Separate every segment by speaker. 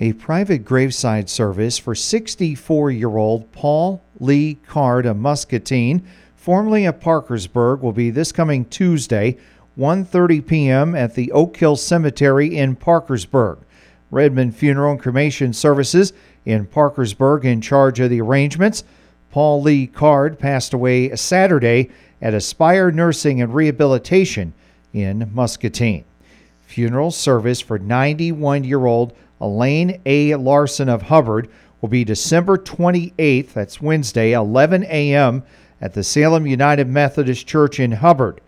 Speaker 1: A private graveside service for 64 year old Paul Lee Card of Muscatine, formerly of Parkersburg, will be this coming Tuesday, 1:30 p.m. at the Oak Hill Cemetery in Parkersburg. Redmond Funeral and Cremation Services in Parkersburg in charge of the arrangements. Paul Lee Card passed away Saturday at Aspire Nursing and Rehabilitation in Muscatine. Funeral service for 91 year old Elaine A. Larson of Hubbard will be December 28th, that's Wednesday, 11 a.m. at the Salem United Methodist Church in Hubbard.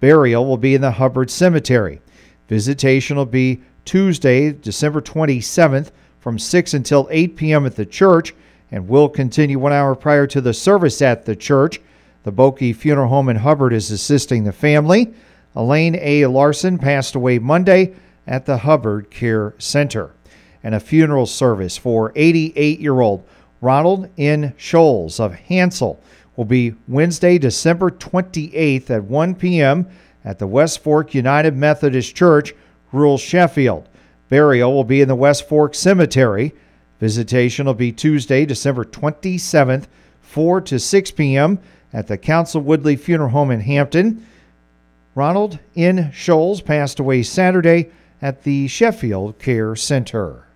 Speaker 1: Burial will be in the Hubbard Cemetery. Visitation will be Tuesday, December 27th from 6 until 8 p.m. at the church and will continue one hour prior to the service at the church. The Boki Funeral Home in Hubbard is assisting the family. Elaine A. Larson passed away Monday at the Hubbard Care Center and a funeral service for 88 year old Ronald N. Scholes of Hansell will be Wednesday, December 28th at 1 p.m. at the West Fork United Methodist Church, rural Sheffield. Burial will be in the West Fork Cemetery. Visitation will be Tuesday, December 27th, 4 to 6 p.m. at the Council Woodley Funeral Home in Hampton. Ronald N. Scholes passed away Saturday at the Sheffield Care Center.